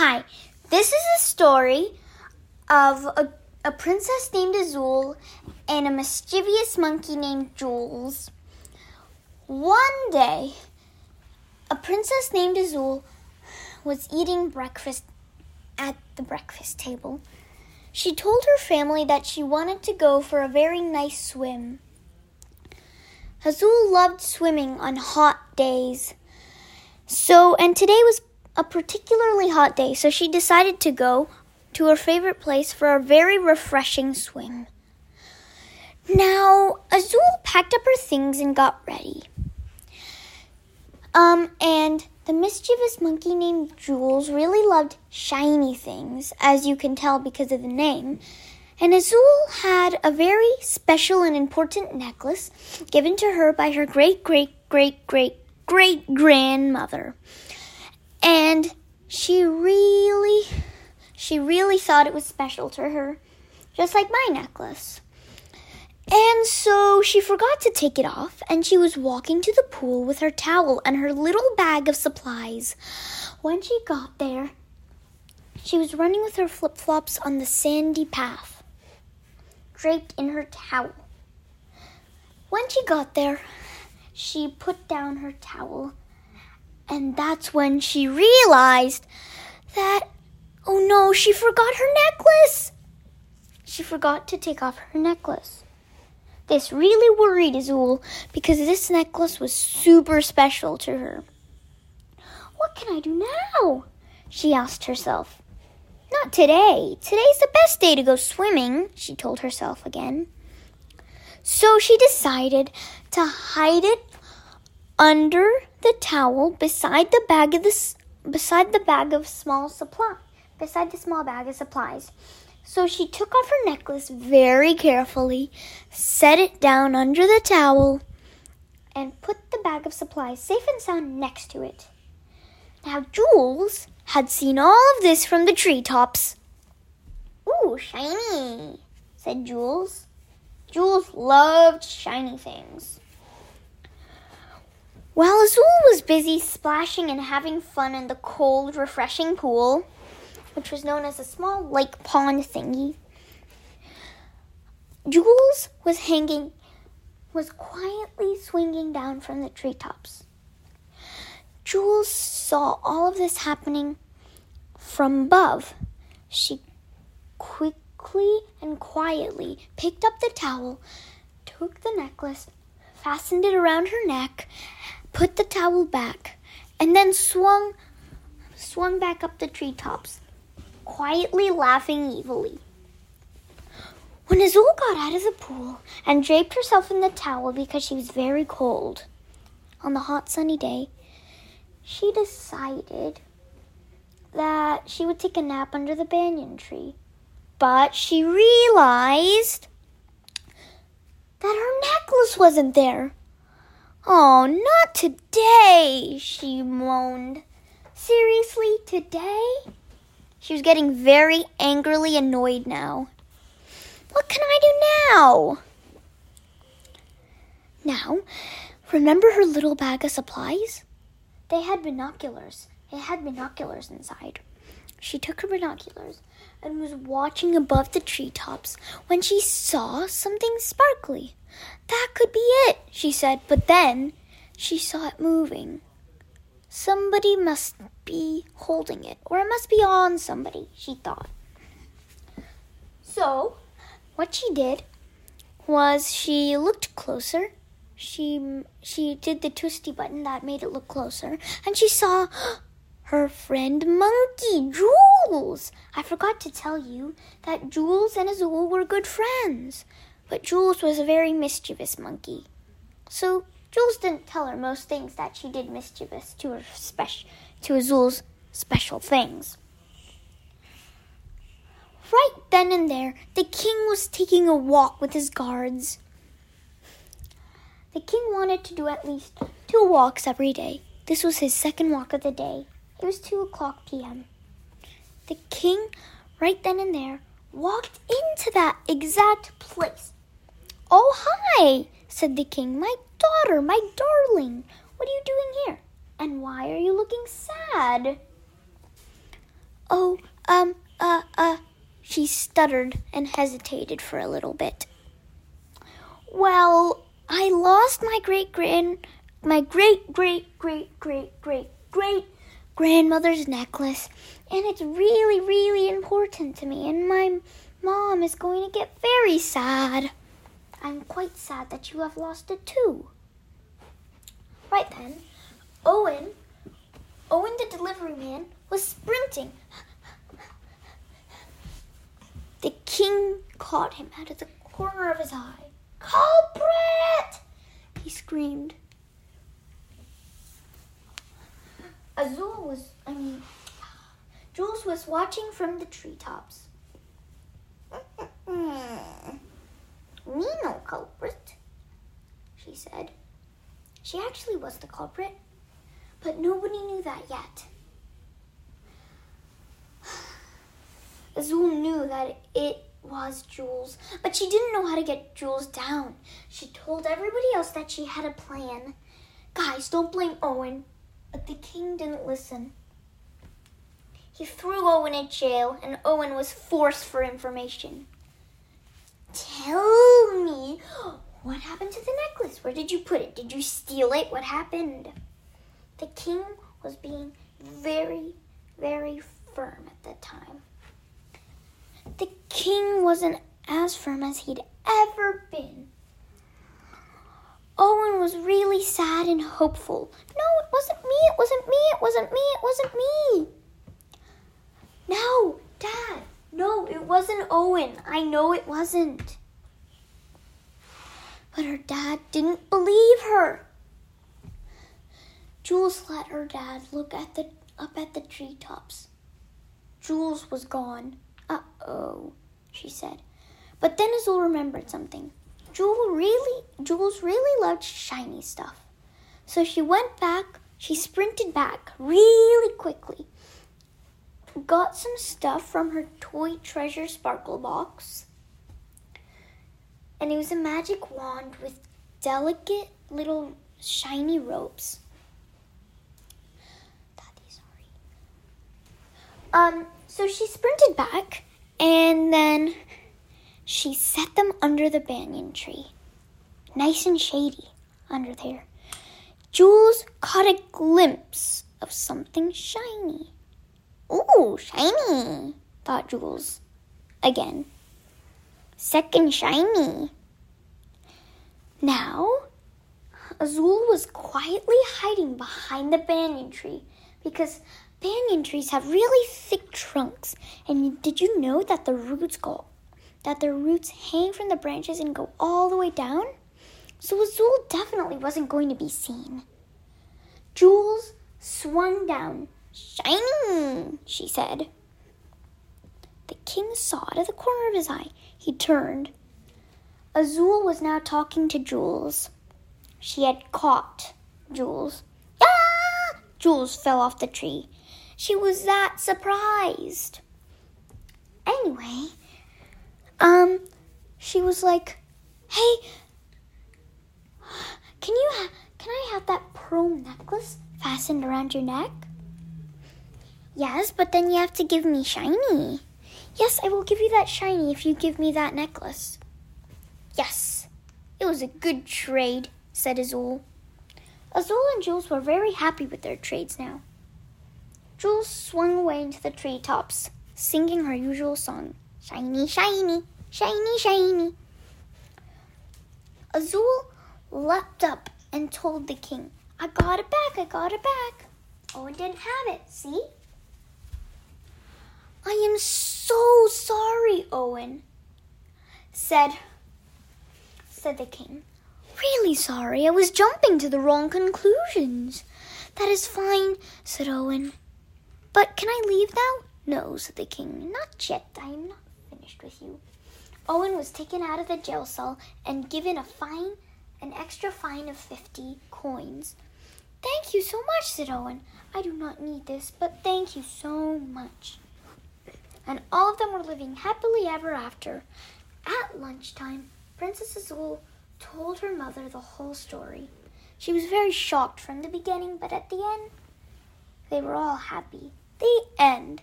Hi, this is a story of a, a princess named Azul and a mischievous monkey named Jules. One day, a princess named Azul was eating breakfast at the breakfast table. She told her family that she wanted to go for a very nice swim. Azul loved swimming on hot days. So, and today was a particularly hot day, so she decided to go to her favorite place for a very refreshing swim. Now, Azul packed up her things and got ready. Um, and the mischievous monkey named Jules really loved shiny things, as you can tell because of the name. And Azul had a very special and important necklace given to her by her great, great, great, great, great grandmother. And she really, she really thought it was special to her, just like my necklace. And so she forgot to take it off, and she was walking to the pool with her towel and her little bag of supplies. When she got there, she was running with her flip flops on the sandy path, draped in her towel. When she got there, she put down her towel, and that's when she realized that, oh no, she forgot her necklace. She forgot to take off her necklace. This really worried Azul because this necklace was super special to her. What can I do now? She asked herself. Not today. Today's the best day to go swimming, she told herself again. So she decided to hide it under the towel beside the bag of the beside the bag of small supply beside the small bag of supplies. So she took off her necklace very carefully, set it down under the towel, and put the bag of supplies safe and sound next to it. Now, Jules had seen all of this from the treetops. Ooh, shiny, said Jules. Jules loved shiny things. While Azul was busy splashing and having fun in the cold, refreshing pool, which was known as a small lake pond thingy. Jules was hanging, was quietly swinging down from the treetops. Jules saw all of this happening from above. She quickly and quietly picked up the towel, took the necklace, fastened it around her neck, put the towel back, and then swung swung back up the treetops quietly laughing evilly. When Azul got out of the pool and draped herself in the towel because she was very cold on the hot sunny day, she decided that she would take a nap under the banyan tree. But she realized that her necklace wasn't there. Oh, not today, she moaned. Seriously, today? She was getting very angrily annoyed now. What can I do now? Now, remember her little bag of supplies? They had binoculars. It had binoculars inside. She took her binoculars and was watching above the treetops when she saw something sparkly. That could be it, she said, but then she saw it moving. Somebody must be holding it, or it must be on somebody, she thought. So, what she did was she looked closer. She she did the twisty button that made it look closer, and she saw her friend Monkey Jules. I forgot to tell you that Jules and Azul were good friends, but Jules was a very mischievous monkey. So Jules didn't tell her most things that she did mischievous to her special to Azul's special things. Right then and there, the king was taking a walk with his guards. The king wanted to do at least two walks every day. This was his second walk of the day. It was two o'clock p.m. The king, right then and there, walked into that exact place. Oh, hi, said the king. My daughter, my darling, what are you doing here? And why are you looking sad? Oh, um, uh, uh, she stuttered and hesitated for a little bit. Well, I lost my great grand, my great great great great great great grandmother's necklace, and it's really, really important to me, and my mom is going to get very sad. I'm quite sad that you have lost it too. Right then, Owen, Owen the delivery man, was sprinting. The king caught him out of the corner of his eye. Culprit! He screamed. Azul was, I mean, Jules was watching from the treetops. Me no culprit, she said. She actually was the culprit, but nobody knew that yet. Azul knew that it was Jules, but she didn't know how to get Jules down. She told everybody else that she had a plan. Guys, don't blame Owen. But the king didn't listen. He threw Owen in jail, and Owen was forced for information. Tell me, what happened to the necklace? Where did you put it? Did you steal it? What happened? The king was being very, very firm at that time. The king wasn't as firm as he'd ever been. Owen was really sad and hopeful. No, it wasn't me, it wasn't me, it wasn't me, it wasn't me. No, Dad, no, it wasn't Owen. I know it wasn't. But her dad didn't believe her. Jules let her dad look at the up at the treetops. Jules was gone. Uh oh, she said. But then Azul remembered something. Jules really Jules really loved shiny stuff. So she went back, she sprinted back really quickly. Got some stuff from her toy treasure sparkle box. And it was a magic wand with delicate little shiny ropes. Daddy, sorry. Um, so she sprinted back and then she set them under the banyan tree, nice and shady under there. Jules caught a glimpse of something shiny. Ooh, shiny, thought Jules. Again. Second shiny. Now, Azul was quietly hiding behind the banyan tree because banyan trees have really thick trunks. And did you know that the roots go that their roots hang from the branches and go all the way down. So Azul definitely wasn't going to be seen. Jules swung down. Shining, she said. The king saw out of the corner of his eye. He turned. Azul was now talking to Jules. She had caught Jules. Ah! Jules fell off the tree. She was that surprised. Anyway, um, she was like, "Hey, can you ha- can I have that pearl necklace fastened around your neck?" Yes, but then you have to give me shiny. Yes, I will give you that shiny if you give me that necklace. Yes, it was a good trade, said Azul. Azul and Jules were very happy with their trades now. Jules swung away into the treetops, singing her usual song. Shiny, shiny, shiny, shiny. Azul leapt up and told the king, I got it back, I got it back. Oh, Owen didn't have it, see? I am so sorry, Owen, said, said the king. Really sorry, I was jumping to the wrong conclusions. That is fine, said Owen. But can I leave now? No, said the king. Not yet, I am not finished with you. Owen was taken out of the jail cell and given a fine, an extra fine of 50 coins. Thank you so much, said Owen. I do not need this, but thank you so much. And all of them were living happily ever after. At lunchtime, Princess Azul told her mother the whole story. She was very shocked from the beginning, but at the end, they were all happy. The end.